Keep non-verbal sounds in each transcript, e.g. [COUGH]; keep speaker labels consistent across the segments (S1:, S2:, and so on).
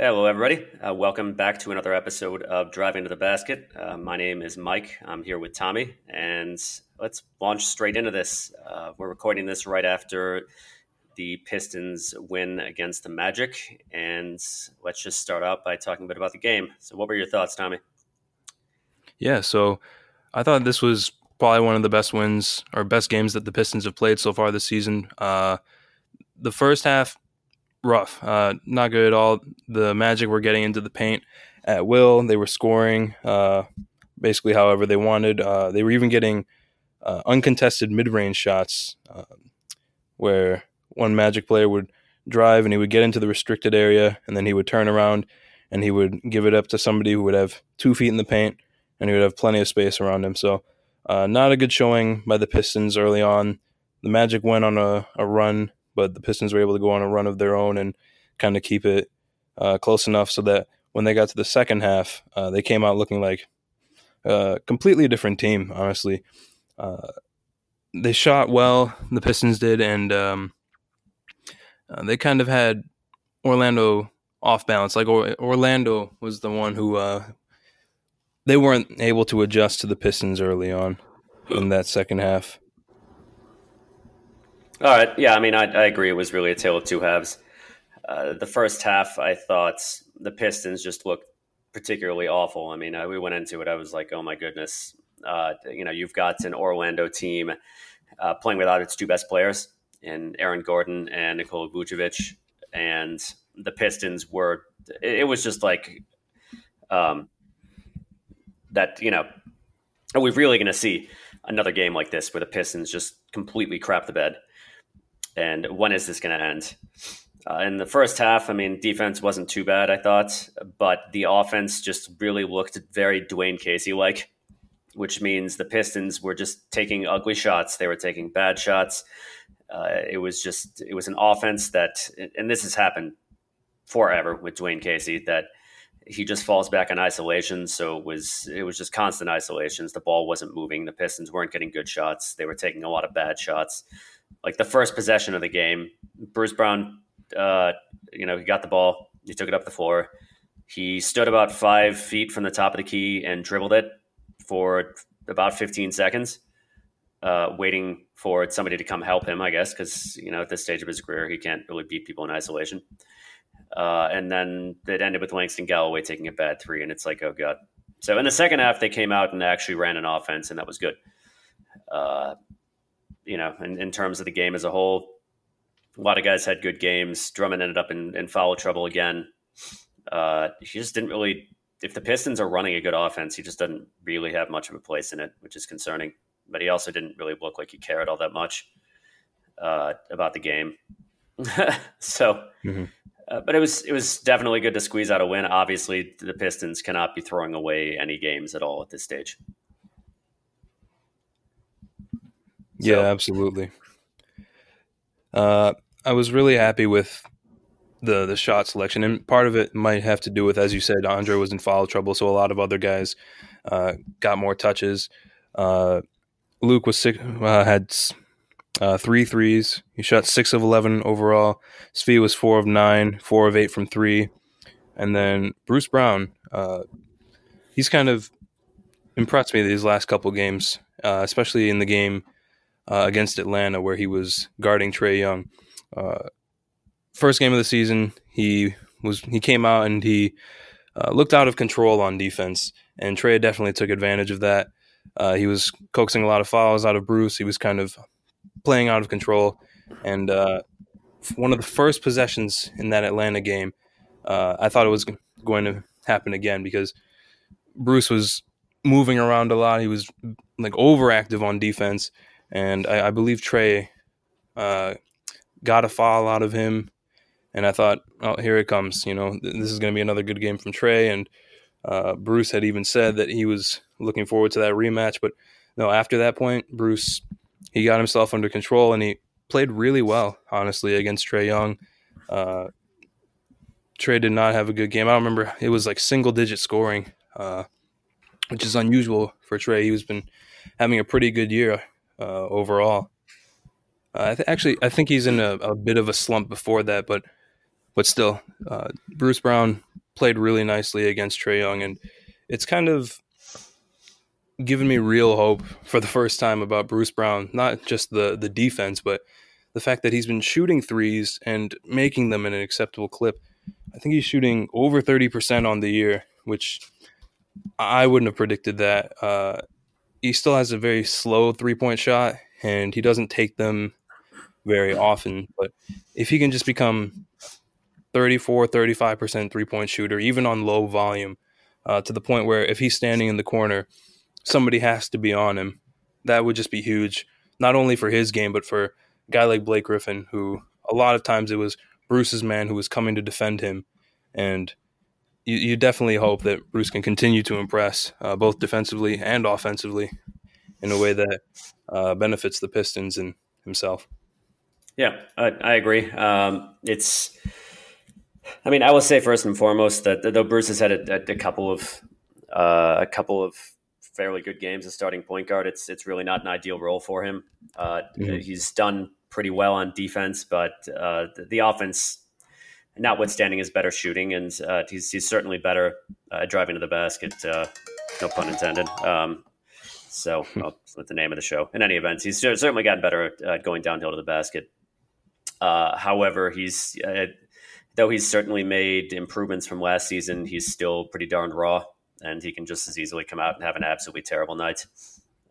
S1: Hello, everybody. Uh, welcome back to another episode of Driving to the Basket. Uh, my name is Mike. I'm here with Tommy, and let's launch straight into this. Uh, we're recording this right after the Pistons win against the Magic, and let's just start out by talking a bit about the game. So, what were your thoughts, Tommy?
S2: Yeah, so I thought this was probably one of the best wins or best games that the Pistons have played so far this season. Uh, the first half rough, uh, not good at all. The Magic were getting into the paint at will. They were scoring uh, basically however they wanted. Uh, they were even getting uh, uncontested mid-range shots uh, where one Magic player would drive and he would get into the restricted area and then he would turn around and he would give it up to somebody who would have two feet in the paint and he would have plenty of space around him. So, uh, not a good showing by the Pistons early on. The Magic went on a, a run but the Pistons were able to go on a run of their own and kind of keep it uh, close enough so that when they got to the second half, uh, they came out looking like a completely different team. Honestly, uh, they shot well. The Pistons did, and um, uh, they kind of had Orlando off balance. Like or- Orlando was the one who uh, they weren't able to adjust to the Pistons early on in that second half.
S1: All right. Yeah, I mean, I, I agree. It was really a tale of two halves. Uh, the first half, I thought the Pistons just looked particularly awful. I mean, uh, we went into it. I was like, oh my goodness. Uh, you know, you've got an Orlando team uh, playing without its two best players in Aaron Gordon and Nikola Vucevic. And the Pistons were, it, it was just like um, that, you know, are we really going to see another game like this where the Pistons just completely crap the bed? And when is this going to end? Uh, in the first half, I mean, defense wasn't too bad, I thought, but the offense just really looked very Dwane Casey like, which means the Pistons were just taking ugly shots. They were taking bad shots. Uh, it was just, it was an offense that, and this has happened forever with Dwane Casey, that he just falls back in isolation. So it was, it was just constant isolations. The ball wasn't moving. The Pistons weren't getting good shots. They were taking a lot of bad shots like the first possession of the game, Bruce Brown, uh, you know, he got the ball, he took it up the floor. He stood about five feet from the top of the key and dribbled it for about 15 seconds, uh, waiting for somebody to come help him, I guess, because, you know, at this stage of his career, he can't really beat people in isolation. Uh, and then it ended with Langston Galloway taking a bad three, and it's like, oh, God. So in the second half, they came out and actually ran an offense, and that was good. Uh, you know, in, in terms of the game as a whole, a lot of guys had good games. Drummond ended up in, in foul trouble again. Uh, he just didn't really. If the Pistons are running a good offense, he just doesn't really have much of a place in it, which is concerning. But he also didn't really look like he cared all that much uh, about the game. [LAUGHS] so, mm-hmm. uh, but it was it was definitely good to squeeze out a win. Obviously, the Pistons cannot be throwing away any games at all at this stage.
S2: Yeah, so. absolutely. Uh, I was really happy with the the shot selection, and part of it might have to do with, as you said, Andre was in foul trouble, so a lot of other guys uh, got more touches. Uh, Luke was six, uh, had uh, three threes. He shot six of eleven overall. Svi was four of nine, four of eight from three, and then Bruce Brown. Uh, he's kind of impressed me these last couple games, uh, especially in the game uh, against Atlanta, where he was guarding Trae Young. Uh, first game of the season, he was he came out and he uh, looked out of control on defense, and Trae definitely took advantage of that. Uh, he was coaxing a lot of fouls out of Bruce. He was kind of playing out of control, and uh, one of the first possessions in that Atlanta game, I thought it was going to happen again because Bruce was moving around a lot. He was like overactive on defense, and I, I believe Trae uh, got a foul out of him. And I thought, oh, here it comes. You know, this is going to be another good game from Trae, And uh, Bruce had even said that he was looking forward to that rematch. But no, after that point, Bruce he got himself under control and he played really well, honestly, against Trae Young. Uh, Trae did not have a good game. I don't remember. It was like single digit scoring, uh, which is unusual for Trae. He was been having a pretty good year uh, overall. Uh, I th- actually, I think he's in a, a, bit of a slump before that, but but still, uh, Bruce Brown played really nicely against Trae Young, and it's kind of given me real hope for the first time about Bruce Brown. Not just the the defense, but the fact that he's been shooting threes and making them in an acceptable clip. I think he's shooting over thirty percent on the year, which I wouldn't have predicted that. Uh, he still has a very slow three point shot, and he doesn't take them very often. But if he can just become 34, 35% three point shooter, even on low volume, uh, to the point where if he's standing in the corner, somebody has to be on him. That would just be huge, not only for his game, but for a guy like Blake Griffin, who a lot of times it was Bruce's man who was coming to defend him. And you, you definitely hope that Bruce can continue to impress, uh, both defensively and offensively, in a way that uh, benefits the Pistons and himself.
S1: Yeah, I, I agree. Um, it's I mean, I will say first and foremost that though Bruce has had a, a couple of uh, a couple of fairly good games as starting point guard, it's it's really not an ideal role for him. Uh, mm-hmm. He's done pretty well on defense, but uh, the, the, offense, notwithstanding his better shooting, and uh, he's he's certainly better uh, driving to the basket. Uh, no pun intended. Um, so, well, [LAUGHS] with the name of the show. In any event, he's certainly gotten better at going downhill to the basket. however, he's though he's certainly made improvements from last season, he's still pretty darn raw, and he can just as easily come out and have an absolutely terrible night.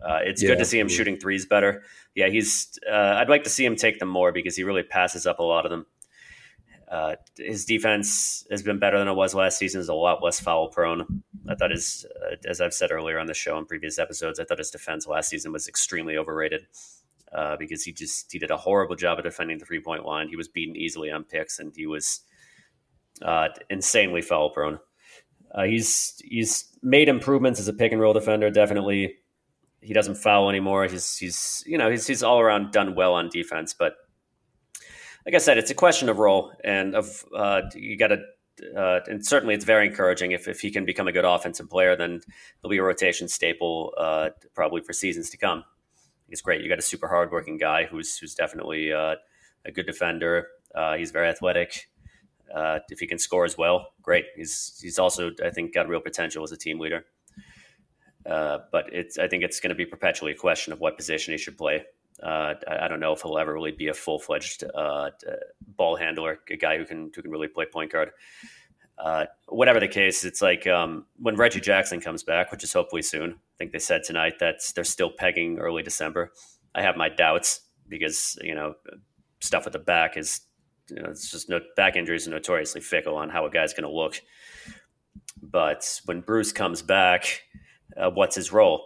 S1: Uh, it's yeah, good to see him shooting threes better. Yeah, he's. Uh, I'd like to see him take them more because he really passes up a lot of them. Uh, his defense has been better than it was last season. Is a lot less foul prone. I thought his, uh, as I've said earlier on the show in previous episodes, I thought his defense last season was extremely overrated uh, because he just he did a horrible job of defending the three point line. He was beaten easily on picks, and he was uh, insanely foul prone. Uh, he's he's made improvements as a pick and roll defender. Definitely, he doesn't foul anymore. He's he's you know he's he's all around done well on defense. But like I said, it's a question of role and of uh, you got to. Uh, and certainly, it's very encouraging if, if he can become a good offensive player. Then he'll be a rotation staple uh, probably for seasons to come. He's great. You got a super hardworking guy who's who's definitely uh, a good defender. he's very athletic. Uh, if he can score as well, great. He's he's also I think got real potential as a team leader. Uh, but it's I think it's going to be perpetually a question of what position he should play. Uh, I, don't know if he'll ever really be a full fledged uh, ball handler, a guy who can who can really play point guard. Uh, whatever the case, it's like um, when Reggie Jackson comes back, which is hopefully soon. I think they said tonight that they're still pegging early December. I have my doubts because you know stuff at the back is you know, it's just no, back injuries are notoriously fickle on how a guy's going to look. But when Bruce comes back, uh, what's his role?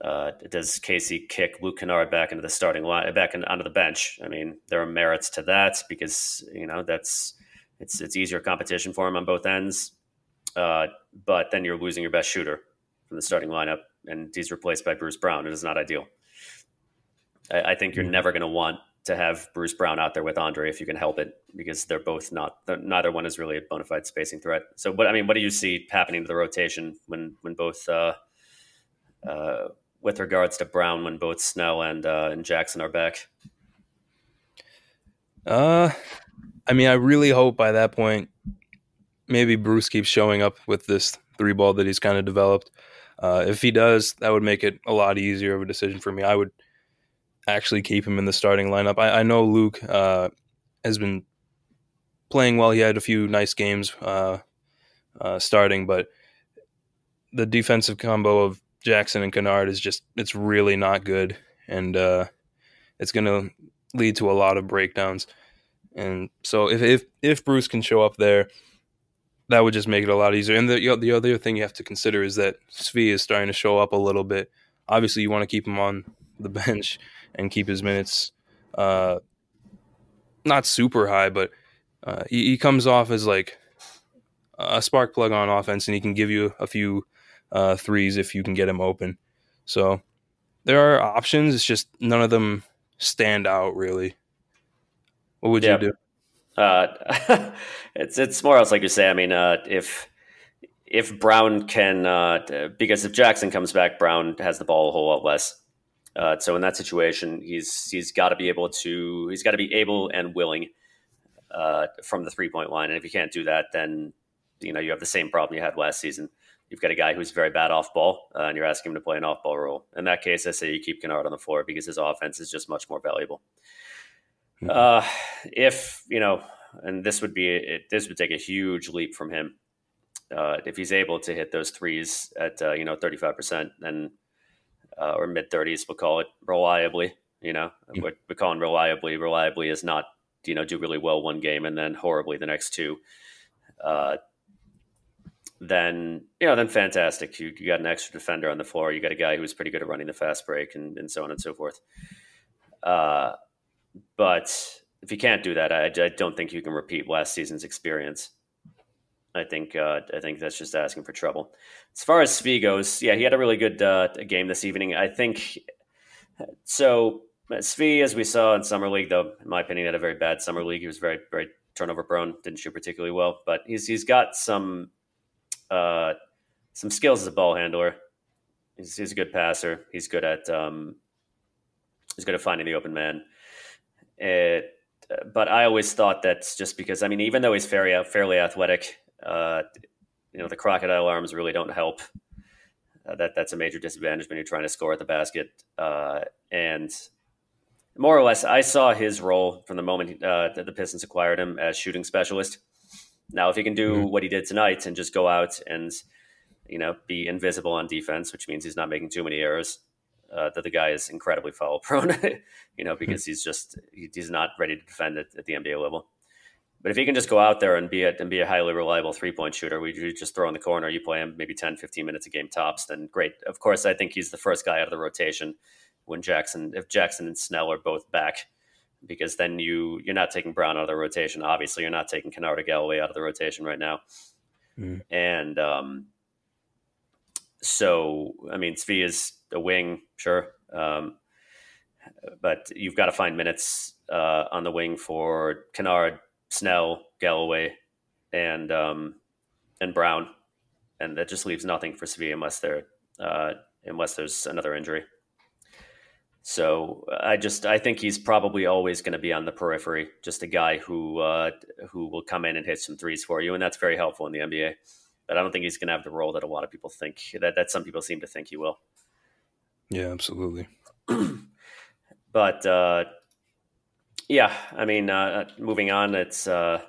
S1: Uh, does Casey kick Luke Kennard back into the starting line, back in, onto the bench? I mean, there are merits to that because you know that's it's it's easier competition for him on both ends. Uh, but then you're losing your best shooter from the starting lineup, and he's replaced by Bruce Brown. It is not ideal. I, I think you're mm-hmm. never going to want to have Bruce Brown out there with Andre if you can help it, because they're both not. Neither one is really a bona fide spacing threat. So, what I mean, what do you see happening to the rotation when when both, uh, uh, with regards to Brown, when both Snell and uh, and Jackson are back?
S2: Uh, I mean, I really hope by that point, maybe Bruce keeps showing up with this three ball that he's kind of developed. Uh, if he does, that would make it a lot easier of a decision for me. I would actually keep him in the starting lineup. I, I know Luke uh, has been playing well. He had a few nice games uh, uh, starting, but the defensive combo of Jackson and Kennard is just it's really not good, and uh, it's going to lead to a lot of breakdowns. And so if if if Bruce can show up there, that would just make it a lot easier. And the the other thing you have to consider is that Svi is starting to show up a little bit. Obviously, you want to keep him on the [LAUGHS] bench and keep his minutes uh, not super high, but uh, he, he, comes off as like a spark plug on offense, and he can give you a few uh, threes if you can get him open. So there are options. It's just none of them stand out really. What would you do?
S1: Uh, [LAUGHS] it's it's more or less like you say. I mean, uh, if if Brown can, uh, because if Jackson comes back, Brown has the ball a whole lot less. Uh, so in that situation, he's he's got to be able to he's got to be able and willing uh, from the three point line. And if you can't do that, then you know you have the same problem you had last season. You've got a guy who's very bad off ball, uh, and you're asking him to play an off ball role. In that case, I say you keep Kennard on the floor because his offense is just much more valuable. Mm-hmm. Uh, if you know, and this would be it, this would take a huge leap from him uh, if he's able to hit those threes at uh, you know 35 percent, then uh, or mid 30s, we'll call it reliably. You know, mm-hmm. we're, we're calling reliably. Reliably is not you know do really well one game and then horribly the next two. Uh, then you know, then fantastic. You, you got an extra defender on the floor. You got a guy who's pretty good at running the fast break and, and so on and so forth. Uh, but if you can't do that, I, I, don't think you can repeat last season's experience. I think uh, I think that's just asking for trouble. As far as Svi goes, yeah, he had a really good uh, game this evening. I think so. Svi, as we saw in summer league, though, in my opinion, had a very bad summer league. He was very very turnover prone, didn't shoot particularly well, but he's he's got some uh, some skills as a ball handler. He's, he's a good passer. He's good at um, he's good at finding the open man. It, but I always thought that's just because I mean, even though he's fairly fairly athletic, uh, you know, the crocodile arms really don't help. Uh, that that's a major disadvantage when you're trying to score at the basket. Uh, and more or less, I saw his role from the moment uh, that the Pistons acquired him as shooting specialist. Now, if he can do mm-hmm. what he did tonight and just go out and you know be invisible on defense, which means he's not making too many errors, uh, that the guy is incredibly foul prone. [LAUGHS] you know because mm-hmm. he's just he's not ready to defend it at the NBA level. But if he can just go out there and be a, and be a highly reliable three point shooter, we just throw in the corner, you play him maybe 10, 15 minutes a game tops, then great. Of course, I think he's the first guy out of the rotation when Jackson, if Jackson and Snell are both back because then you you're not taking Brown out of the rotation. Obviously, you're not taking Kennard or Galloway out of the rotation right now. Mm. And um, so, I mean, Svi is a wing, sure, um, but you've got to find minutes uh, on the wing for Kennard, Snell, Galloway, and um, and Brown, and that just leaves nothing for Svi unless there uh, unless there's another injury. So I just I think he's probably always going to be on the periphery, just a guy who uh, who will come in and hit some threes for you, and that's very helpful in the NBA. But I don't think he's going to have the role that a lot of people think that that some people seem to think he will.
S2: Yeah, absolutely. [CLEARS THROAT]
S1: but uh, yeah, I mean, uh, moving on, it's uh,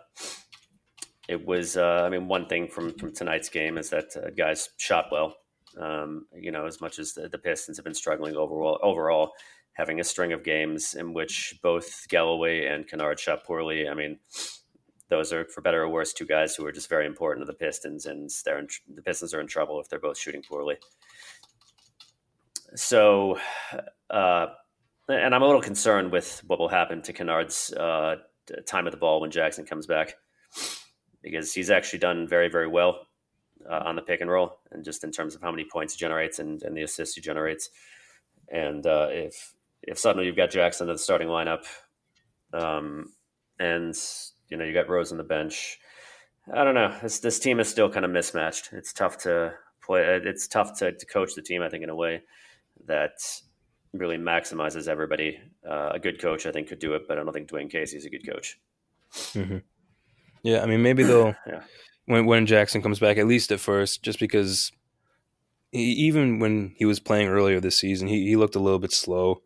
S1: it was. Uh, I mean, one thing from from tonight's game is that uh, guys shot well. Um, you know, as much as the, the, Pistons have been struggling overall, overall, having a string of games in which both Galloway and Kennard shot poorly. I mean, those are for better or worse two guys who are just very important to the Pistons, and they're in, the Pistons are in trouble if they're both shooting poorly. So, uh, and I'm a little concerned with what will happen to Kennard's uh, time of the ball when Jackson comes back, because he's actually done very, very well uh, on the pick and roll, and just in terms of how many points he generates and, and the assists he generates. And uh, if if suddenly you've got Jackson in the starting lineup, um, and you know you got Rose on the bench, I don't know. This this team is still kind of mismatched. It's tough to play. It's tough to, to coach the team. I think in a way that really maximizes everybody. Uh, a good coach, I think, could do it, but I don't think Dwane Casey is a good coach.
S2: Mm-hmm. Yeah, I mean, maybe [CLEARS THROAT] they'll yeah when when Jackson comes back, at least at first, just because he, even when he was playing earlier this season, he, he looked a little bit slow.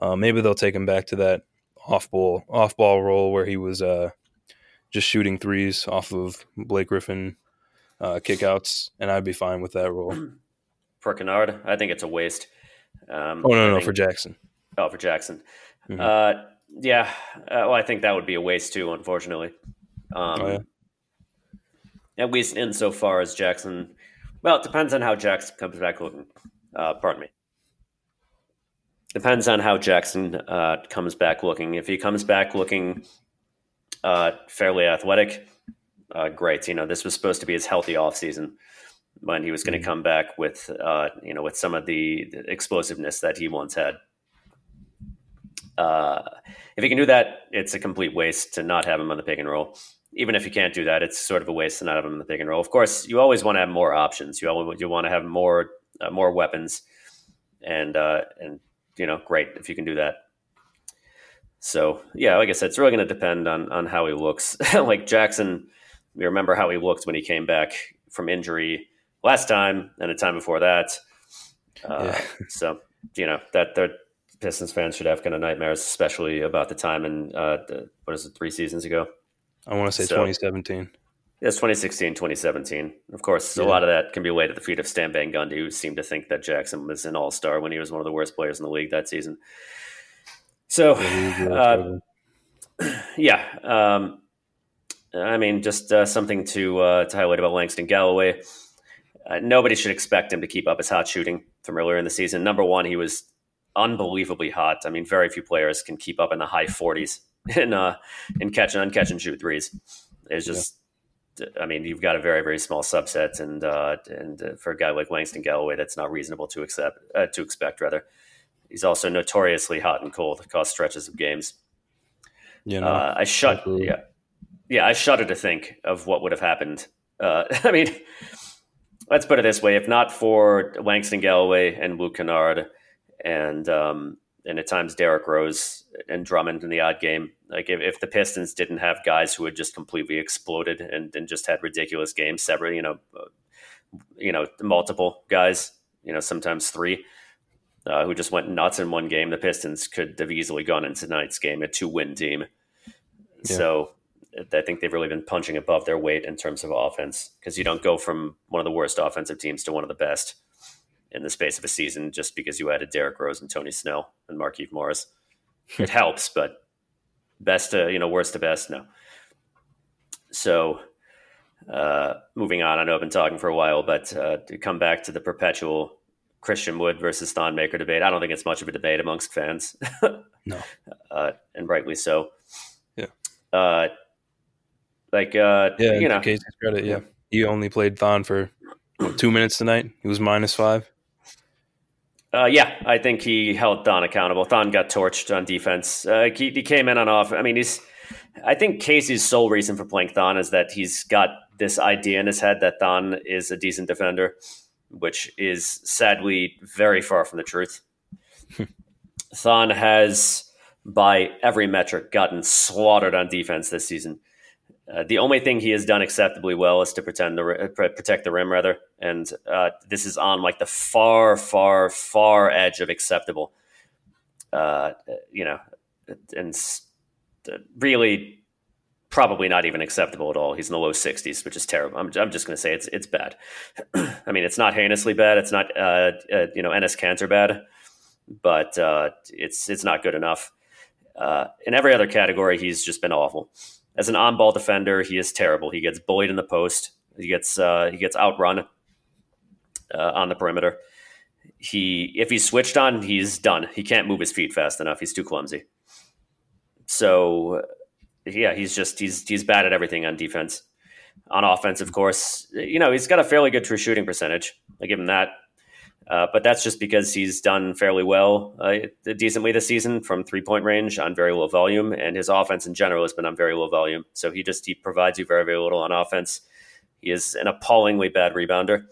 S2: Uh, maybe they'll take him back to that off ball off ball role where he was uh, just shooting threes off of Blake Griffin uh, kickouts, and I'd be fine with that role. [CLEARS THROAT]
S1: For Kennard, I think it's a waste. Um,
S2: oh no, no, think, for Jackson.
S1: Oh, for Jackson. Mm-hmm. Uh, yeah, uh, well, I think that would be a waste too. Unfortunately. Um, oh, yeah at least insofar as Jackson. Well, it depends on how Jackson comes back looking. Uh, pardon me. Depends on how Jackson uh, comes back looking. If he comes back looking uh, fairly athletic, uh, great. You know, this was supposed to be his healthy offseason when he was going to mm-hmm. come back with, uh, you know, with some of the, the explosiveness that he once had. Uh, if he can do that, it's a complete waste to not have him on the pick and roll even if you can't do that, it's sort of a waste to not have them in the pick and roll. Of course, you always want to have more options. You always, you want to have more uh, more weapons, and uh, and you know, great if you can do that. So yeah, like I said, it's really going to depend on on how he looks. [LAUGHS] like Jackson, we remember how he looked when he came back from injury last time and the time before that. Uh, yeah. [LAUGHS] So you know that the Pistons fans should have kind of nightmares, especially about the time in uh, the, what is it, three seasons ago?
S2: I want to say so, 2017.
S1: Yes, 2016, 2017. Of course, yeah. a lot of that can be laid at the feet of Stan Van Gundy, who seemed to think that Jackson was an all star when he was one of the worst players in the league that season. So, uh, [CLEARS THROAT] yeah, um, I mean, just uh, something to uh, to highlight about Langston Galloway. Uh, nobody should expect him to keep up his hot shooting from earlier in the season. Number one, he was unbelievably hot. I mean, very few players can keep up in the high 40s [LAUGHS] in uh, in catch and uncatch and shoot threes. It's just I mean, you've got a very, very small subset, and uh, and uh, for a guy like Langston Galloway, that's not reasonable to accept uh, to expect. Rather, he's also notoriously hot and cold across stretches of games. You know, uh, I shut. Yeah, yeah, I shudder to think of what would have happened. Uh, [LAUGHS] I mean, let's put it this way: if not for Langston Galloway and Luke Kennard, and um, and at times Derrick Rose and Drummond in the odd game. Like if, if the Pistons didn't have guys who had just completely exploded and, and just had ridiculous games, several, you know, uh, you know, multiple guys, you know, sometimes three, uh, who just went nuts in one game, the Pistons could have easily gone into tonight's game a two win team. Yeah. So I think they've really been punching above their weight in terms of offense because you don't go from one of the worst offensive teams to one of the best in the space of a season just because you added Derrick Rose and Tony Snell and Markieff Morris. it [LAUGHS] helps, but best to, you know, worst to best, no. So, uh, moving on, I know I've been talking for a while, but uh, to come back to the perpetual Christian Wood versus Thon Maker debate, I don't think it's much of a debate amongst fans. [LAUGHS]
S2: no.
S1: Uh, and rightly so.
S2: Yeah.
S1: Uh, like, uh, yeah, you know,
S2: credit, yeah. He only played Thon for what, two minutes tonight. He was minus five.
S1: Uh, yeah, I think he held Thon accountable. Thon got torched on defense. Uh, he, he, came in on off. I mean, he's. I think Casey's sole reason for playing Thon is that he's got this idea in his head that Thon is a decent defender, which is sadly very far from the truth. [LAUGHS] Thon has, by every metric, gotten slaughtered on defense this season. Uh, the only thing he has done acceptably well is to pretend the uh, protect the rim, rather, and uh, this is on like the far, far, far edge of acceptable. Uh, you know, and really, probably not even acceptable at all. He's in the low 60s, which is terrible. I'm, I'm just going to say it's it's bad. [CLEARS THROAT] I mean, it's not heinously bad. It's not uh, you know Enes Kanter bad, but it's it's not good enough. in every other category, he's just been awful as an on-ball defender, he is terrible. He gets bullied in the post. He gets uh, he gets outrun uh, on the perimeter. He if he's switched on, he's done. He can't move his feet fast enough. He's too clumsy. So yeah, he's just he's he's bad at everything on defense. On offense, of course, you know he's got a fairly good true shooting percentage. I give him that. Uh, but that's just because he's done fairly well, uh, decently this season from three point range on very low volume, and his offense in general has been on very low volume. So he just he provides you very very little on offense. He is an appallingly bad rebounder,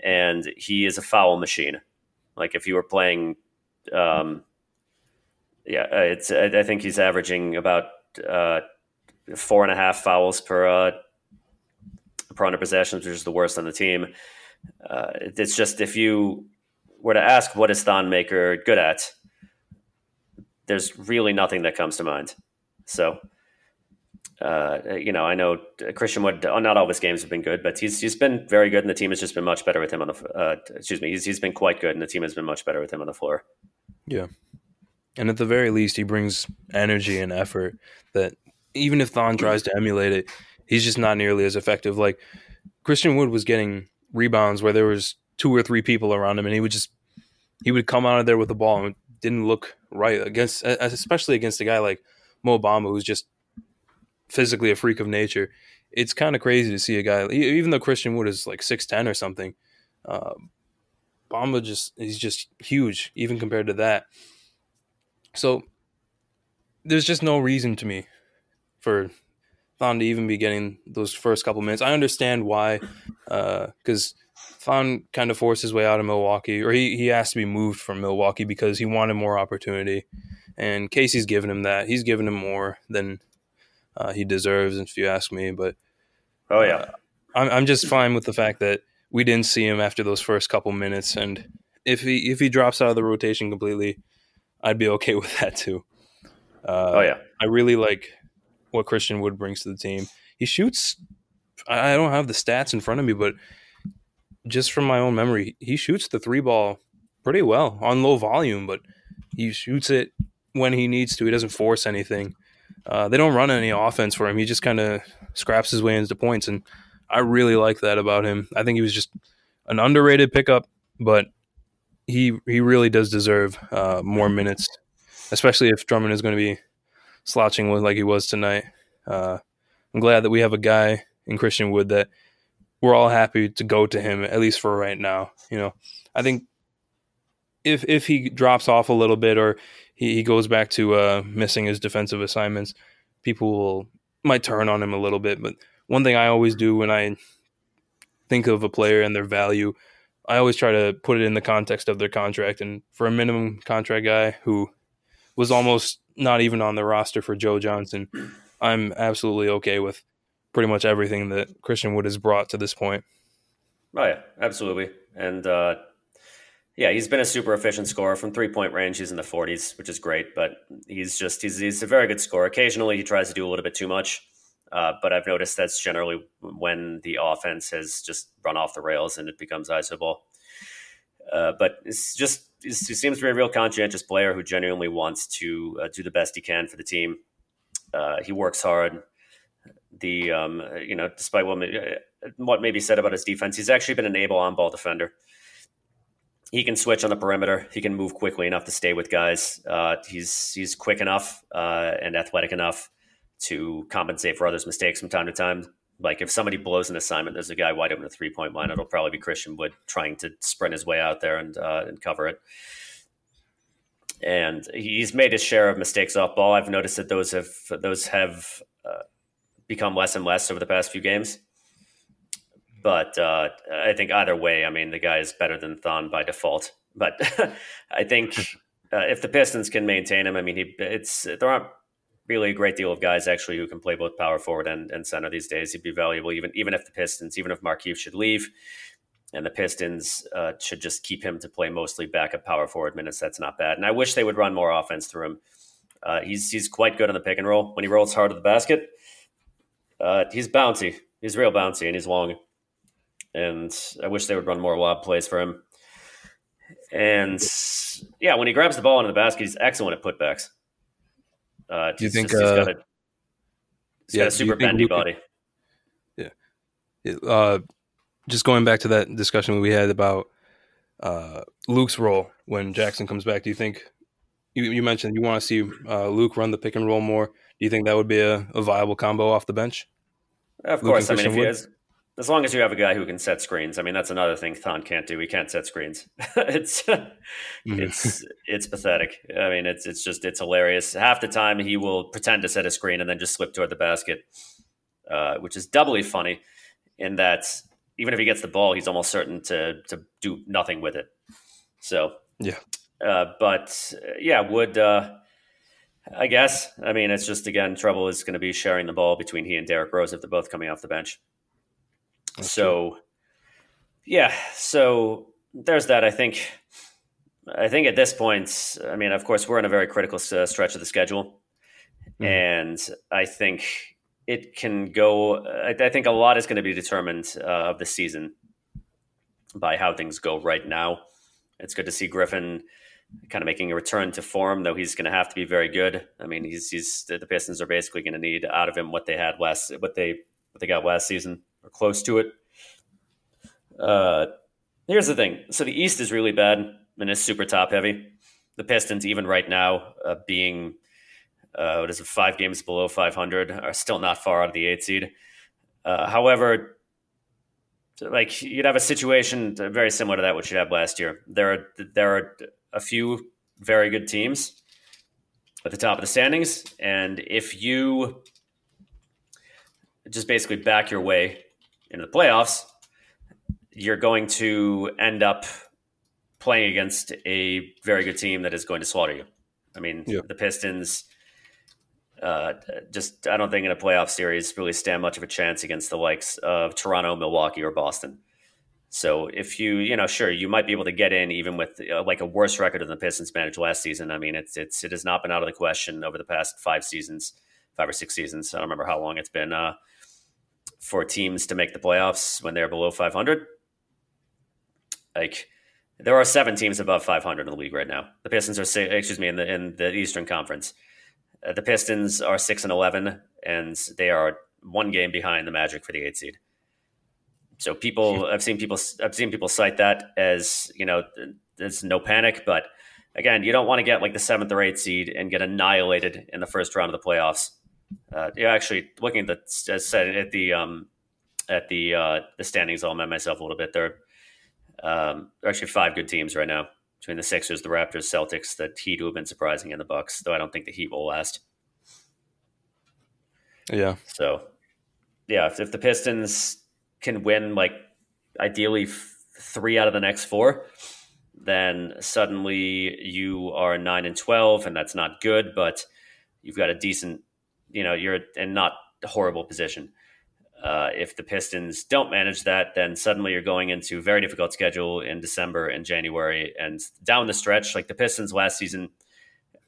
S1: and he is a foul machine. Like if you were playing, um, yeah, uh, it's I think he's averaging about uh, four and a half fouls per uh, per hundred possessions, which is the worst on the team uh, it's just if you were to ask what is Thon Maker good at, there's really nothing that comes to mind. So, uh, you know, I know Christian Wood. Not all of his games have been good, but he's he's been very good, and the team has just been much better with him on the. Uh, excuse me, he's he's been quite good, and the team has been much better with him on the floor.
S2: Yeah, and at the very least, he brings energy and effort that even if Thon tries to emulate it, he's just not nearly as effective. Like Christian Wood was getting rebounds where there was two or three people around him, and he would just he would come out of there with the ball and didn't look right against, especially against a guy like Mo Bamba, who's just physically a freak of nature. It's kind of crazy to see a guy, even though Christian Wood is like six ten or something. Uh, Bamba just he's just huge, even compared to that. So there's just no reason to me for Thon to even be getting those first couple minutes. I understand why, because uh, Thon kind of forced his way out of Milwaukee, or he, he asked to be moved from Milwaukee because he wanted more opportunity. And Casey's given him that. He's given him more than uh, he deserves, if you ask me. But
S1: Oh yeah, uh,
S2: I'm I'm just fine with the fact that we didn't see him after those first couple minutes, and if he if he drops out of the rotation completely, I'd be okay [LAUGHS] with that too.
S1: Uh, oh yeah,
S2: I really like what Christian Wood brings to the team. He shoots. I don't have the stats in front of me, but just from my own memory, he shoots the three ball pretty well on low volume, but he shoots it when he needs to. He doesn't force anything. Uh, they don't run any offense for him. He just kind of scraps his way into points, and I really like that about him. I think he was just an underrated pickup, but he he really does deserve uh, more minutes, especially if Drummond is going to be slouching like he was tonight. Uh, I'm glad that we have a guy in Christian Wood that we're all happy to go to him at least for right now. You know, I think if if he drops off a little bit or he, he goes back to uh, missing his defensive assignments, people will might turn on him a little bit. But one thing I always do when I think of a player and their value, I always try to put it in the context of their contract. And for a minimum contract guy who was almost not even on the roster for Joe Johnson, [CLEARS THROAT] I'm absolutely okay with pretty much everything that Christian Wood has brought to this point.
S1: Oh yeah, absolutely. And uh, yeah, he's been a super efficient scorer from three point range. He's in the 40s, which is great, but he's just he's he's a very good scorer. Occasionally, he tries to do a little bit too much, uh, but I've noticed that's generally when the offense has just run off the rails and it becomes iso ball. Uh, but it's just he seems to be a real conscientious player who genuinely wants to uh, do the best he can for the team. Uh, he works hard. The um, you know, despite what may, what may be said about his defense, he's actually been an able on ball defender he can switch on the perimeter. He can move quickly enough to stay with guys. Uh, he's he's quick enough uh, and athletic enough to compensate for others' mistakes from time to time. Like if somebody blows an assignment, there's a guy wide open a three point line. It'll probably be Christian Wood trying to sprint his way out there and uh, and cover it. And he's made his share of mistakes off ball. I've noticed that those have those have uh, become less and less over the past few games. But uh, I think either way, I mean, the guy is better than Thon by default. But [LAUGHS] I think uh, if the Pistons can maintain him, I mean, he, it's there aren't really a great deal of guys actually who can play both power forward and, and center these days. He'd be valuable even even if the Pistons, even if Markieff should leave, and the Pistons uh, should just keep him to play mostly backup power forward minutes. That's not bad. And I wish they would run more offense through him. Uh, he's he's quite good on the pick and roll. When he rolls hard to the basket, uh, he's bouncy. He's real bouncy and he's long and I wish they would run more lob plays for him. And yeah, when he grabs the ball into the basket, he's excellent at putbacks. Uh,
S2: do you think just, uh, he's got a,
S1: he's yeah, got a super bendy Luka, body?
S2: Yeah. Uh, just going back to that discussion we had about uh, Luke's role when Jackson comes back, do you think you, you mentioned you want to see uh, Luke run the pick and roll more? Do you think that would be a, a viable combo off the bench?
S1: Of Luke course. I mean, if he has as long as you have a guy who can set screens. I mean, that's another thing Thon can't do. He can't set screens. [LAUGHS] it's mm-hmm. it's it's pathetic. I mean, it's it's just it's hilarious. Half the time he will pretend to set a screen and then just slip toward the basket, uh, which is doubly funny in that even if he gets the ball, he's almost certain to to do nothing with it. So
S2: yeah,
S1: uh, but uh, yeah, would. Uh, I guess. I mean, it's just again, trouble is going to be sharing the ball between he and Derrick Rose if they're both coming off the bench. That's so, true. yeah, so there's that. I think. I think at this point, I mean, of course, we're in a very critical uh, stretch of the schedule, mm. and I think it can go. I, I think a lot is going to be determined uh, of the season by how things go right now. It's good to see Griffin kind of making a return to form, though he's going to have to be very good. I mean, he's he's the Pistons are basically going to need out of him what they had last, what they what they got last season or close to it. Uh, here's the thing. So the East is really bad and it's super top heavy. The Pistons, even right now, uh, being uh, what is it, five games below 500, are still not far out of the eight seed. Uh, however, like you'd have a situation very similar to that which you had last year. There are there are a few very good teams at the top of the standings, and if you just basically back your way into the playoffs, you're going to end up playing against a very good team that is going to slaughter you. I mean, yeah. the Pistons. uh, just I don't think in a playoff series really stand much of a chance against the likes of Toronto, Milwaukee, or Boston. So if you you know sure you might be able to get in even with uh, like a worse record than the Pistons managed last season. I mean it's it's it has not been out of the question over the past five seasons, five or six seasons. I don't remember how long it's been uh, for teams to make the playoffs when they're below 500. Like there are seven teams above 500 in the league right now. The Pistons are excuse me in the in the Eastern Conference. Uh, the Pistons are six and 11, and they are one game behind the Magic for the eight seed. So people, I've seen people, I've seen people cite that as you know, there's no panic. But again, you don't want to get like the seventh or eighth seed and get annihilated in the first round of the playoffs. Uh, yeah, actually, looking at the as said at the um, at the uh, the standings, I'll amend myself a little bit. There, um, there are actually five good teams right now between the Sixers, the Raptors, Celtics, the Heat, who have been surprising, and the Bucks. Though I don't think the Heat will last.
S2: Yeah.
S1: So, yeah, if, if the Pistons can win like ideally f- three out of the next four, then suddenly you are nine and twelve, and that's not good. But you've got a decent, you know, you're in not a horrible position. Uh, if the Pistons don't manage that, then suddenly you're going into a very difficult schedule in December and January and down the stretch. Like the Pistons last season,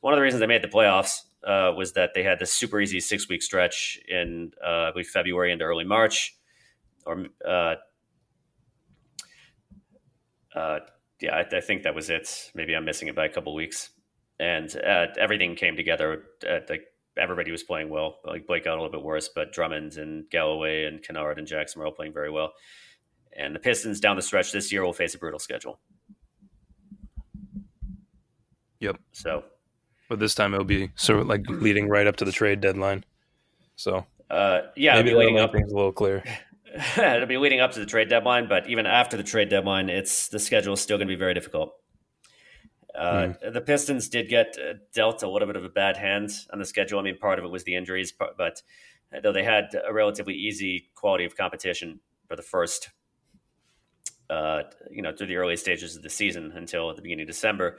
S1: one of the reasons they made the playoffs uh, was that they had this super easy six week stretch in uh, February into early March or uh, uh, yeah, I, I, think that was it. Maybe I'm missing it by a couple weeks, and uh, everything came together. Uh, like everybody was playing well. Like Blake got a little bit worse, but Drummond and Galloway and Kennard and Jackson were all playing very well. And the Pistons down the stretch this year will face a brutal schedule.
S2: Yep.
S1: So,
S2: but this time it'll be sort of like leading right up to the trade deadline. So,
S1: uh, yeah,
S2: maybe leading up things a little clear. [LAUGHS]
S1: it'll be leading up to the trade deadline, but even after the trade deadline, it's the schedule is still going to be very difficult. Uh, mm. The Pistons did get uh, dealt a little bit of a bad hand on the schedule. I mean, part of it was the injuries, but though they had a relatively easy quality of competition for the first, uh, you know, through the early stages of the season until the beginning of December,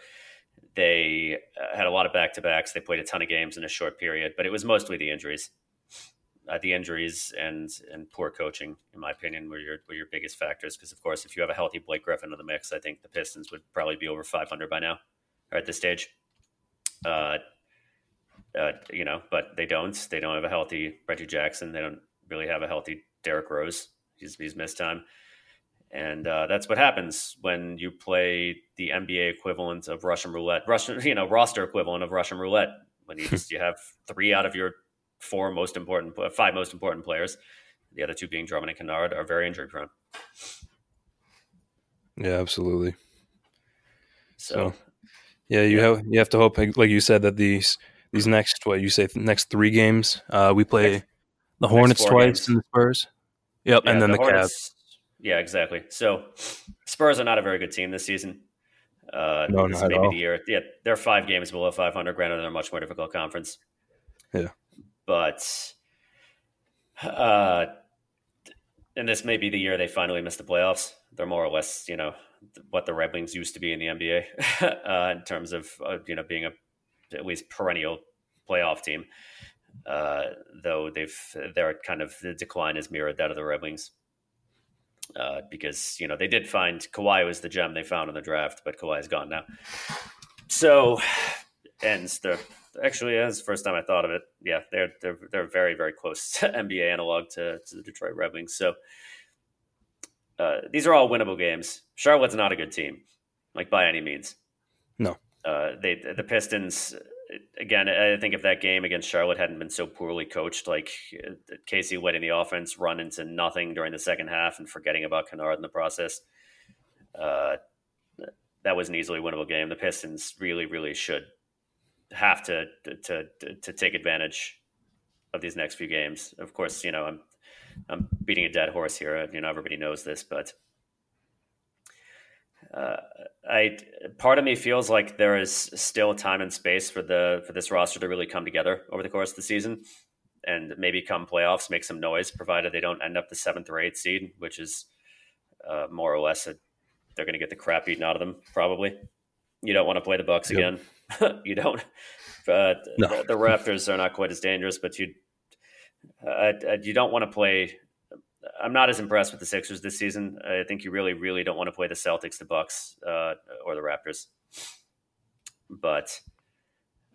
S1: they uh, had a lot of back to backs. They played a ton of games in a short period, but it was mostly the injuries uh, the injuries and and poor coaching, in my opinion, were your were your biggest factors. Because of course, if you have a healthy Blake Griffin in the mix, I think the Pistons would probably be over 500 by now, or at this stage. Uh, uh, you know, but they don't. They don't have a healthy Reggie Jackson. They don't really have a healthy Derrick Rose. He's he's missed time, and uh, that's what happens when you play the NBA equivalent of Russian roulette, Russian [LAUGHS] you know roster equivalent of Russian roulette. When you just you have three out of your four most important, five most important players, the other two being Drummond and Kennard, are very injury prone.
S2: Yeah, absolutely. So, so yeah, you yeah. have you have to hope, like you said, that these these next what you say next three games, uh, we play next, the Hornets twice games. and the Spurs. Yep, yeah, and then the, the Cavs.
S1: Yeah, exactly. So Spurs are not a very good team this season. Uh,
S2: no, not maybe
S1: the year. Yeah, they're five games below 500. Granted, they're a much more difficult conference. But uh, and this may be the year they finally miss the playoffs. They're more or less, you know, what the Red Wings used to be in the NBA [LAUGHS] uh, in terms of uh, you know being a at least perennial playoff team. Uh, though they've their kind of the decline has mirrored that of the Red Wings. Uh, because you know they did find Kawhi was the gem they found in the draft, but Kawhi is gone now. So, and the actually, that's the first time I thought of it. Yeah, they're they're they're very very close [LAUGHS] to NBA analog to, to the Detroit Red Wings. So uh, these are all winnable games. Charlotte's not a good team, like by any means.
S2: No.
S1: Uh, they the Pistons again. I think if that game against Charlotte hadn't been so poorly coached, like Casey letting the offense run into nothing during the second half and forgetting about Kennard in the process. Uh, that was an easily winnable game. The Pistons really, really should have to, to to to take advantage of these next few games. Of course, you know I'm I'm beating a dead horse here. You know everybody knows this, but uh, I part of me feels like there is still time and space for the for this roster to really come together over the course of the season, and maybe come playoffs make some noise, provided they don't end up the seventh or eighth seed, which is uh, more or less a, they're going to get the crap eaten out of them. Probably, you don't want to play the Bucks yep. again [LAUGHS] you don't. But no. the, the, Raptors are not quite as dangerous, but you uh, you don't want to play. I'm not as impressed with the Sixers this season. I think you really, really don't want to play the Celtics, the Bucks, uh, or the Raptors. But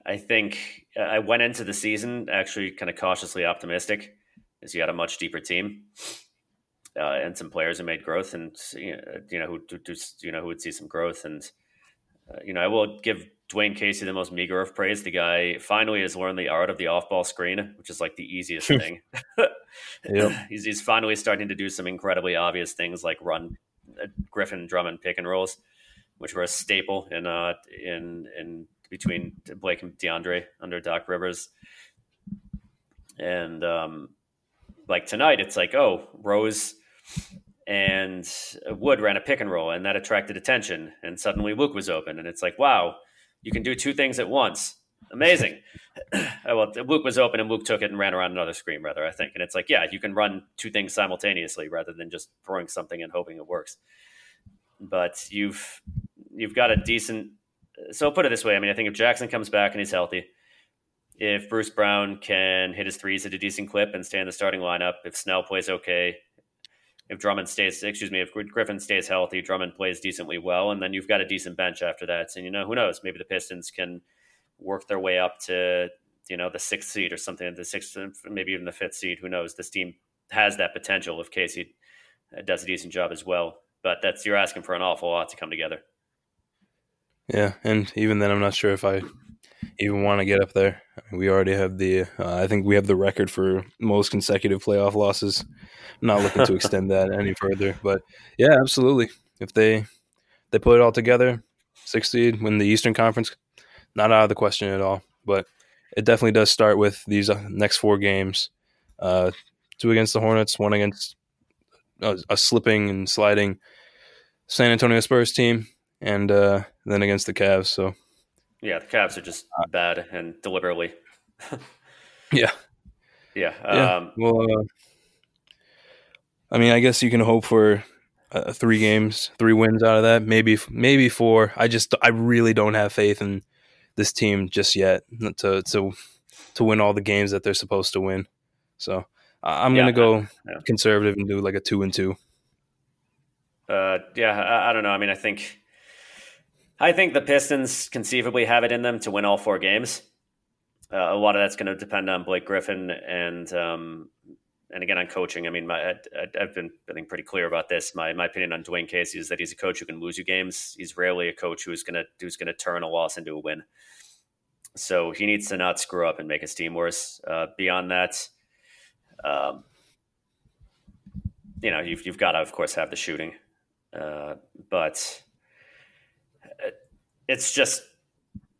S1: I think uh, I went into the season actually kind of cautiously optimistic, as you had a much deeper team uh, and some players who made growth, and you know who, who you know who would see some growth, and uh, you know I will give Dwane Casey the most meager of praise. The guy finally has learned the art of the off-ball screen, which is like the easiest [LAUGHS] thing. [LAUGHS] yep. he's, he's finally starting to do some incredibly obvious things like run uh, Griffin Drummond pick and rolls, which were a staple in uh in in between Blake and DeAndre under Doc Rivers. And um, like tonight, it's like, oh, Rose and Wood ran a pick and roll, and that attracted attention. And suddenly Luke was open, and it's like, wow, you can do two things at once. Amazing. [LAUGHS] [CLEARS THROAT] well, Luke was open, and Luke took it and ran around another screen, rather, I think. And it's like, yeah, you can run two things simultaneously rather than just throwing something and hoping it works. But you've you've got a decent. So I'll put it this way. I mean, I think if Jackson comes back and he's healthy, if Bruce Brown can hit his threes at a decent clip and stay in the starting lineup, if Snell plays okay, if Drummond stays, excuse me, if Griffin stays healthy, Drummond plays decently well, and then you've got a decent bench after that. And you know, who knows? Maybe the Pistons can work their way up to you know the sixth seed or something, the sixth, maybe even the fifth seed. Who knows? This team has that potential if Casey uh, does a decent job as well. But that's you're asking for an awful lot to come together.
S2: Yeah, and even then, I'm not sure if I even want to get up there. We already have the, uh, I think we have the record for most consecutive playoff losses. I'm not looking to [LAUGHS] extend that any further, but yeah, absolutely. If they they put it all together, six seed, win the Eastern Conference, not out of the question at all. But it definitely does start with these uh, next four games: uh, two against the Hornets, one against a, a slipping and sliding San Antonio Spurs team, and uh, then against the Cavs. So
S1: yeah, the Cavs are just uh, bad and deliberately. [LAUGHS]
S2: yeah.
S1: Yeah. yeah.
S2: Um, well, uh, I mean, I guess you can hope for uh, three games, three wins out of that. Maybe, maybe four. I just, I really don't have faith in this team just yet to to to win all the games that they're supposed to win. So I'm yeah, gonna go yeah. conservative and do like a two and two.
S1: Uh, yeah, I, I don't know. I mean, I think I think the Pistons conceivably have it in them to win all four games. Uh, a lot of that's going to depend on Blake Griffin and um, and again on coaching. I mean, my, I, have been I think pretty clear about this. My my opinion on Dwane Casey is that he's a coach who can lose you games. He's rarely a coach who's gonna who's gonna turn a loss into a win. So he needs to not screw up and make his team worse. Uh, beyond that, um, you know, you've you've got to of course have the shooting, uh, but it's just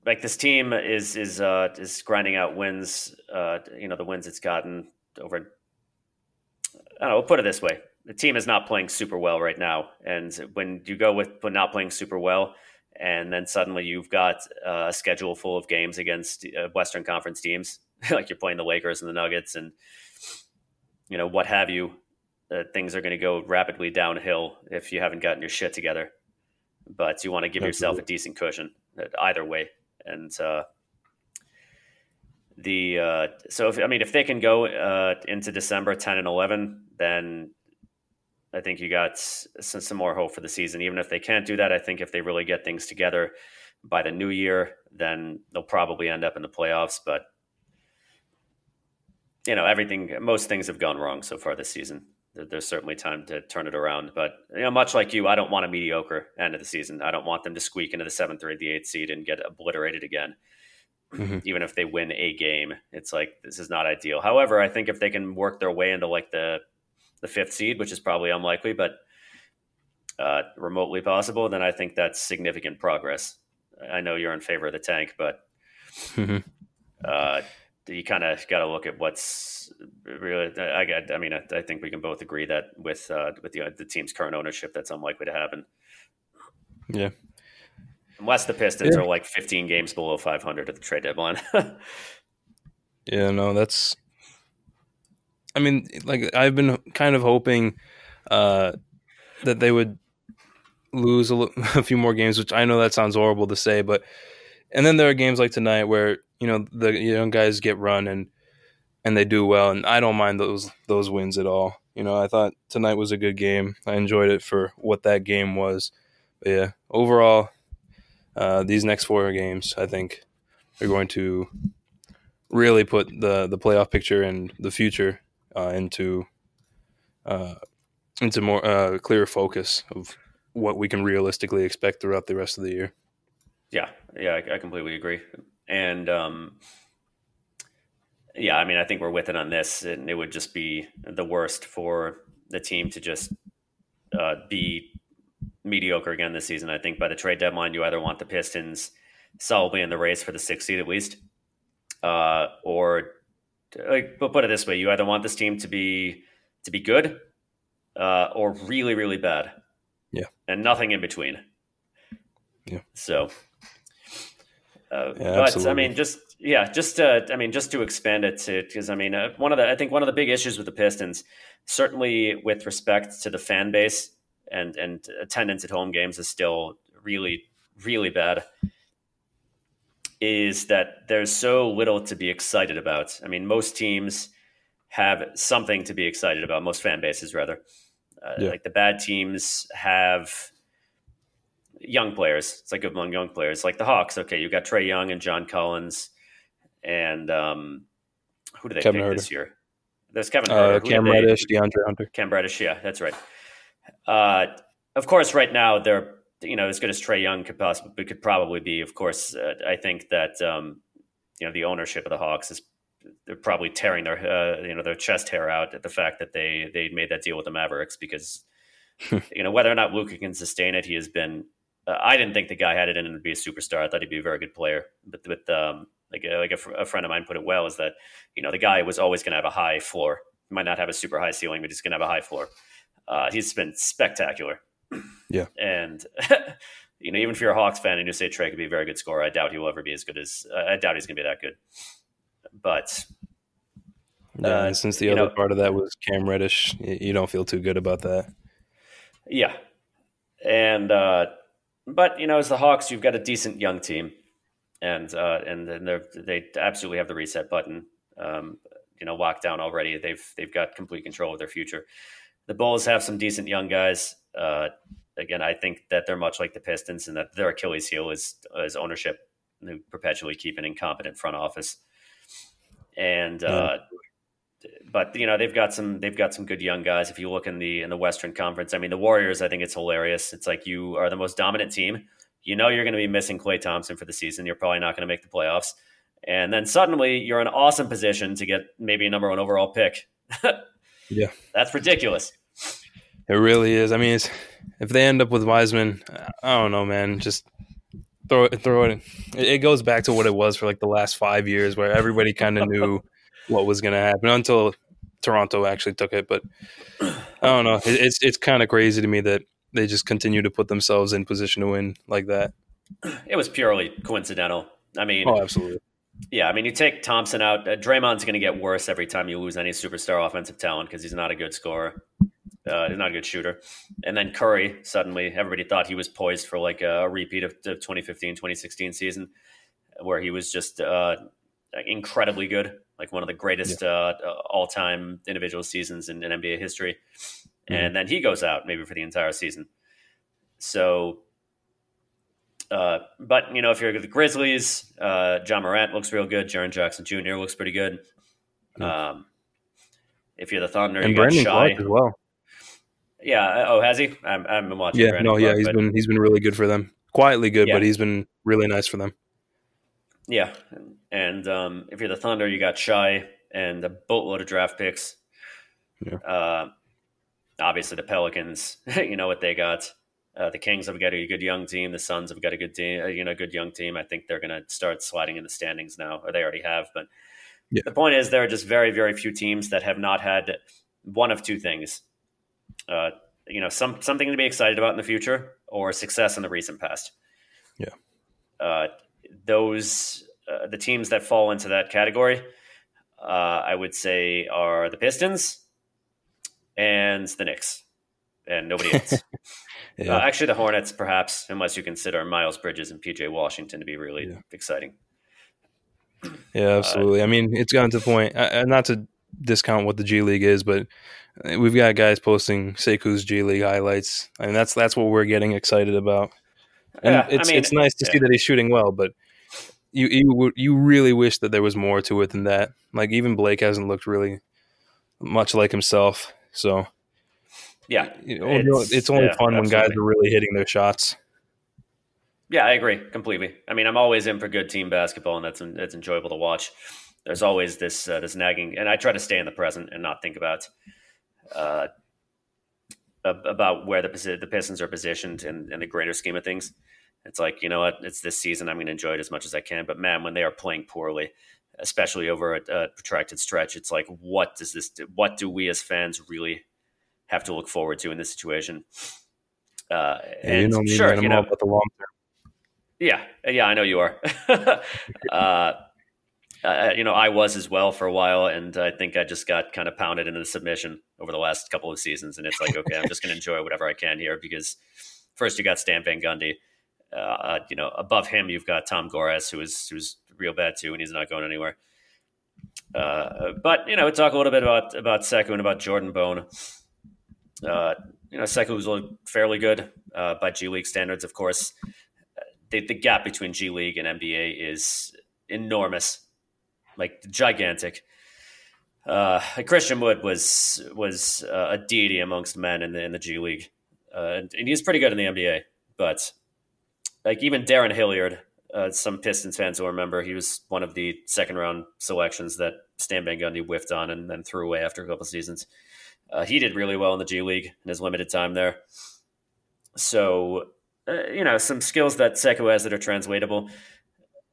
S1: like this team is is uh, is grinding out wins. Uh, you know the wins it's gotten over. I don't know. We'll put it this way: the team is not playing super well right now, and when you go with not playing super well, and then suddenly you've got uh, a schedule full of games against uh, Western Conference teams, [LAUGHS] like you're playing the Lakers and the Nuggets, and you know what have you. Uh, things are going to go rapidly downhill if you haven't gotten your shit together but you want to give Absolutely. yourself a decent cushion uh, either way. And uh, the uh, so if, I mean if they can go uh, into December ten and eleven, then I think you got some, some more hope for the season. Even if they can't do that, I think if they really get things together by the new year, then they'll probably end up in the playoffs. But you know, everything, most things have gone wrong so far this season there's certainly time to turn it around. But you know, much like you, I don't want a mediocre end of the season. I don't want them to squeak into the seventh or the eighth seed and get obliterated again. Mm-hmm. Even if they win a game, it's like this is not ideal. However, I think if they can work their way into like the the fifth seed, which is probably unlikely, but uh, remotely possible, then I think that's significant progress. I know you're in favor of the tank, but mm-hmm. uh, you kind of got to look at what's really. I got. I mean, I, I, think we can both agree that with uh, with the the team's current ownership, that's unlikely to happen.
S2: Yeah.
S1: Unless the Pistons yeah. are like 15 games below 500 at the trade deadline. [LAUGHS]
S2: yeah, no, that's. I mean, like I've been kind of hoping uh, that they would lose a, l- [LAUGHS] a few more games, which I know that sounds horrible to say, but and then there are games like tonight where you know the young guys get run and and they do well, and I don't mind those those wins at all. You know, I thought tonight was a good game. I enjoyed it for what that game was. But yeah, overall, uh, these next four games, I think, are going to really put the the playoff picture and the future uh, into uh, into more uh, clearer focus of what we can realistically expect throughout the rest of the year.
S1: Yeah, yeah, I, I completely agree. And um, yeah, I mean, I think we're with it on this, and it would just be the worst for the team to just uh, be mediocre again this season. I think by the trade deadline, you either want the Pistons solidly in the race for the sixth seed at least, uh, or like, but put it this way: you either want this team to be to be good uh, or really, really bad.
S2: Yeah,
S1: and nothing in between.
S2: Yeah.
S1: So, uh, yeah, but I mean, just yeah, just to, I mean, just to expand it to because I mean, uh, one of the I think one of the big issues with the Pistons, certainly with respect to the fan base and and attendance at home games, is still really really bad. Is that there's so little to be excited about? I mean, most teams have something to be excited about. Most fan bases, rather, uh, yeah. like the bad teams have young players. It's like among young players, like the Hawks. Okay, you got Trae Young and John Collins, and um, who do they Kevin pick Huerter. this year? There's Kevin
S2: uh, Cam Reddish, DeAndre Hunter.
S1: Cam Reddish, yeah, that's right. Uh, of course, right now they're you know as good as Trae Young could possibly could probably be. Of course, uh, I think that um, you know the ownership of the Hawks is they're probably tearing their uh, you know their chest hair out at the fact that they they made that deal with the Mavericks because [LAUGHS] you know whether or not Luka can sustain it, he has been. Uh, I didn't think the guy had it in him to be a superstar. I thought he'd be a very good player, but with um, like a, like a, fr- a, friend of mine put it well is that you know the guy was always going to have a high floor. He might not have a super high ceiling, but he's going to have a high floor. Uh, he's been spectacular. [CLEARS THROAT]
S2: Yeah,
S1: and [LAUGHS] you know even if you're a Hawks fan and you say Trae could be a very good scorer, I doubt he will ever be as good as uh, I doubt he's going to be that good. But
S2: yeah, uh, since the other know, part of that was Cam Reddish, you don't feel too good about that.
S1: Yeah, and uh, but you know as the Hawks, you've got a decent young team and uh, and then they absolutely have the reset button, um, you know, locked down already. They've they've got complete control of their future. The Bulls have some decent young guys. Uh, again, I think that they're much like the Pistons, and that their Achilles heel is is ownership, who perpetually keep an incompetent front office. And uh, but you know they've got some they've got some good young guys. If you look in the in the Western Conference, I mean the Warriors, I think it's hilarious. It's like you are the most dominant team you know you're going to be missing Klay Thompson for the season. You're probably not going to make the playoffs. And then suddenly you're in an awesome position to get maybe a number one overall pick. [LAUGHS]
S2: yeah.
S1: That's ridiculous.
S2: It really is. I mean, if they end up with Wiseman, I don't know, man. Just throw it, throw it. It goes back to what it was for like the last five years, where everybody kind of knew what was going to happen until Toronto actually took it. But I don't know. It's it's kind of crazy to me that they just continue to put themselves in position to win like that.
S1: It was purely coincidental. I mean,
S2: oh, absolutely.
S1: Yeah, I mean, you take Thompson out. Uh, Draymond's going to get worse every time you lose any superstar offensive talent because he's not a good scorer. Uh, he's not a good shooter. And then Curry, suddenly, everybody thought he was poised for like a, repeat of the 2015 2016 season where he was just uh, incredibly good, like one of the greatest yeah. uh, all time individual seasons in, in NBA history mm-hmm. and then he goes out maybe for the entire season. So, uh, but you know, if you're the Grizzlies, uh, Ja Morant looks real good. Jaren Jackson Jr. looks pretty good. Um, if you're the Thunder,
S2: and
S1: you
S2: Brandon Shai
S1: as
S2: well.
S1: Yeah. Uh, oh, has he? I'm, I've been watching.
S2: Yeah. Brandon no. Clarke, yeah. He's but, been he's been really good for them. Quietly good, yeah. but he's been really nice for them.
S1: Yeah. And um, if you're the Thunder, you got Shai and a boatload of draft picks.
S2: Yeah.
S1: Uh, obviously the Pelicans, [LAUGHS] you know what they got. Uh, the Kings have got a good young team. The Suns have got a good team, uh, you know, good young team. I think they're going to start sliding in the standings now, or they already have. But yeah. the point is, there are just very, very few teams that have not had one of two things. Uh, you know, some something to be excited about in the future, or success in the recent past.
S2: Yeah.
S1: Uh, those uh, the teams that fall into that category, uh, I would say, are the Pistons, and the Knicks, and nobody else. [LAUGHS] Yeah. Uh, actually, the Hornets, perhaps, unless you consider Miles Bridges and PJ Washington to be really yeah. exciting.
S2: Yeah, uh, absolutely. Uh, I mean, it's gotten to the point, uh, not to discount what the G League is, but we've got guys posting Sekou's G League highlights, and that's that's what we're getting excited about. And yeah, it's I mean, it's nice to yeah. see that he's shooting well, but you you you really wish that there was more to it than that. Like even Blake hasn't looked really much like himself. So
S1: yeah,
S2: you know, it's, it's, only yeah, fun absolutely. when guys are really hitting their shots.
S1: Yeah, I agree completely. I mean, I'm always in for good team basketball, and that's that's enjoyable to watch. There's always this uh, this nagging, and I try to stay in the present and not think about uh, about where the the Pistons are positioned in, in the greater scheme of things. It's like you know what, it's this season. I'm going to enjoy it as much as I can. But man, when they are playing poorly, especially over a, a protracted stretch, it's like what does this? Do? What do we as fans really have to look forward to in this situation? Uh, and you know sure, you know, about the long term. Yeah, yeah, I know you are. [LAUGHS] uh, uh, you know, I was as well for a while, and I think I just got kind of pounded into the submission over the last couple of seasons. And it's like, okay, I'm just going [LAUGHS] to enjoy whatever I can here because first you got Stan Van Gundy, uh, you know, above him you've got Tom Gores, who is who's real bad too, and he's not going anywhere. Uh, but you know, talk a little bit about about Sekou and about Jordan Bone. Uh, you know, Sekou was fairly good uh, by G League standards, of course. The, the gap between G League and NBA is enormous like gigantic. Uh, Christian Wood was was uh, a deity amongst men in the in the G League, and, and, he's pretty good in the NBA. But like even Darrun Hilliard, uh, some Pistons fans will remember he was one of the second round selections that Stan Van Gundy whiffed on and then threw away after a couple seasons. Uh, he did really well in the G League in his limited time there. So uh, you know some skills that Sekou has that are translatable.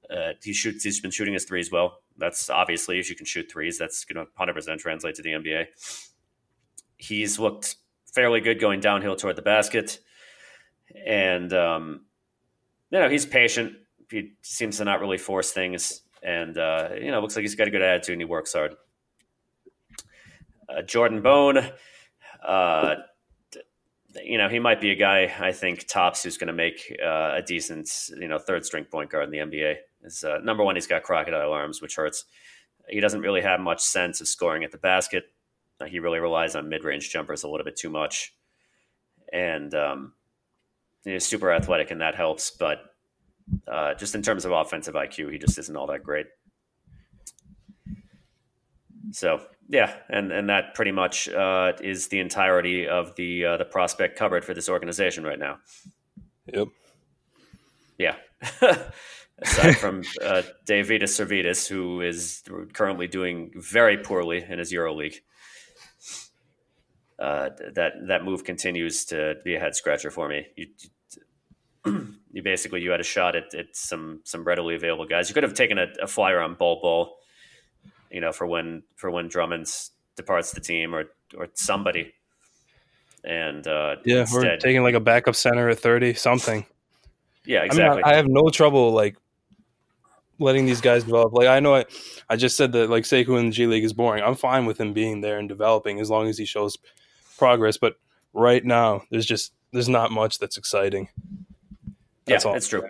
S1: Uh, he shoots. He's been shooting his threes well. That's obviously if you can shoot threes, that's going to 100 percent translate to the NBA. He's looked fairly good going downhill toward the basket, and um, you know he's patient. He seems to not really force things, and uh, you know looks like he's got a good attitude and he works hard. Uh, Jordan Bone, uh, you know, he might be a guy I think tops who's going to make uh, a decent, you know, third string point guard in the NBA. Is uh, number one, he's got crocodile arms, which hurts. He doesn't really have much sense of scoring at the basket. He really relies on mid range jumpers a little bit too much, and um, he's super athletic, and that helps. But uh, just in terms of offensive IQ, he just isn't all that great. So yeah, and and that pretty much uh, is the entirety of the uh, the prospect covered for this organization right now.
S2: Yep.
S1: Yeah. [LAUGHS] aside from uh, Deividas Sirvydis, who is currently doing very poorly in his EuroLeague. Uh, that that move continues to be a head scratcher for me. You, you basically you had a shot at, at, some some readily available guys. You could have taken a, a, flyer on Bol Bol, you know, for when for when Drummond departs the team or or somebody. And uh,
S2: yeah, instead, we're taking like a backup center at thirty something.
S1: Yeah, exactly.
S2: I, mean, I, I have no trouble like letting these guys develop. Like I know I, I just said that like Sekou in the G League is boring. I'm fine with him being there and developing as long as he shows progress. But right now, there's just there's not much that's exciting.
S1: That's yeah, all. it's true.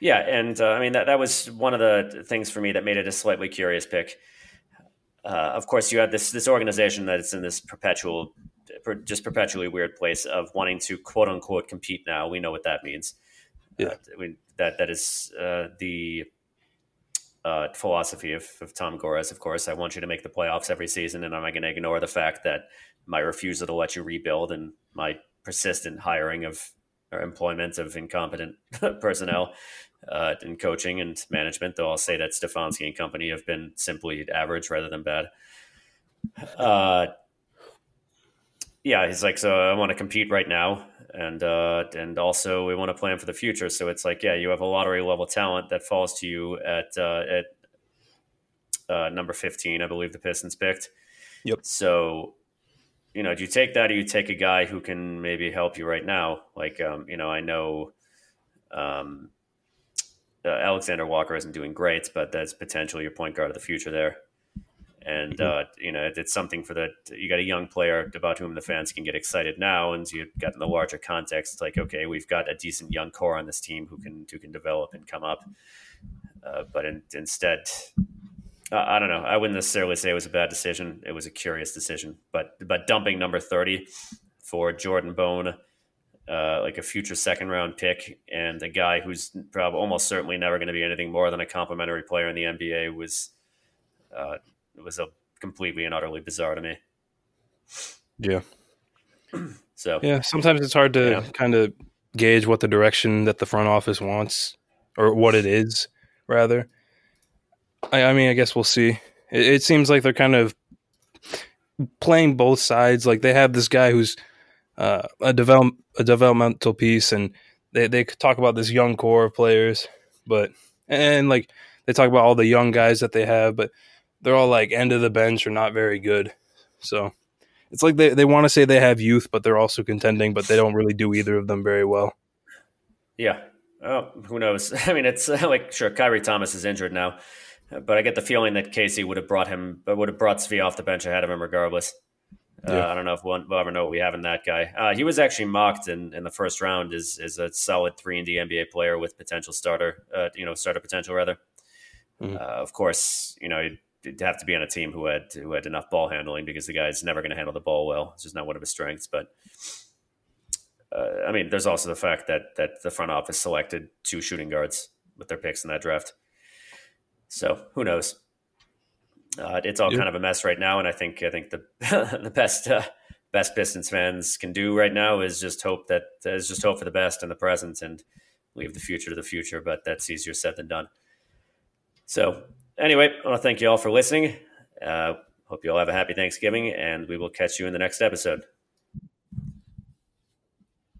S1: Yeah, and uh, I mean that that was one of the things for me that made it a slightly curious pick. Uh, of course, you had this this organization that is in this perpetual, just perpetually weird place of wanting to quote unquote compete. Now we know what that means. Yeah, uh, I mean that that is uh, the uh, philosophy of, of Tom Gores. Of course, I want you to make the playoffs every season, and am I going to ignore the fact that my refusal to let you rebuild and my persistent hiring of or employment of incompetent [LAUGHS] personnel uh, in coaching and management? Though I'll say that Stefanski and company have been simply average rather than bad. Uh, yeah, he's like, so I want to compete right now, and uh, and also we want to plan for the future. So it's like, yeah, you have a lottery level talent that falls to you at uh, at uh, number fifteen, I believe the Pistons picked.
S2: Yep.
S1: So, you know, do you take that, or you take a guy who can maybe help you right now? Like, um, you know, I know. Um, uh, Alexander Walker isn't doing great, but that's potentially your point guard of the future there. And mm-hmm. uh, you know, it's something for the you got a young player about whom the fans can get excited now, and you've got in the larger context, like okay, we've got a decent young core on this team who can who can develop and come up. Uh, but in, instead, uh, I don't know. I wouldn't necessarily say it was a bad decision. It was a curious decision, but but dumping number thirty for Jordan Bone uh, like a future second round pick and a guy who's probably almost certainly never going to be anything more than a complimentary player in the NBA was uh, was a completely and utterly bizarre to me.
S2: Yeah. [CLEARS THROAT]
S1: So
S2: yeah, sometimes it's hard to yeah. kind of gauge what the direction that the front office wants or what it is, rather. I, I mean, I guess we'll see. It, it seems like they're kind of playing both sides. Like they have this guy who's uh, a develop a developmental piece, and they they talk about this young core of players, but and like they talk about all the young guys that they have, but they're all like end of the bench or not very good. So it's like they, they want to say they have youth, but they're also contending, but they don't really do either of them very well.
S1: Yeah. Oh, who knows? [LAUGHS] I mean, it's [LAUGHS] like sure, Khyri Thomas is injured now, but I get the feeling that Casey would have brought him, would have brought Svi off the bench ahead of him regardless. Uh, yeah. Uh, I don't know if we'll, we'll, ever know what we have in that guy. Uh, he was actually mocked in, in the first round as, as a solid three and D NBA player with potential starter, uh, you know, starter potential rather. Mm-hmm. of course, you know, have to be on a team who had who had enough ball handling because the guy's never going to handle the ball well. It's just not one of his strengths. But uh, I mean, there's also the fact that that the front office selected two shooting guards with their picks in that draft. So who knows? uh, it's all kind of a mess right now, and I think I think the [LAUGHS] the best uh, best Pistons fans can do right now is just hope that uh, is just hope for the best in the present and leave the future to the future. But that's easier said than done. So anyway, I want to thank you all for listening. Uh, hope you all have a happy Thanksgiving, and we will catch you in the next episode.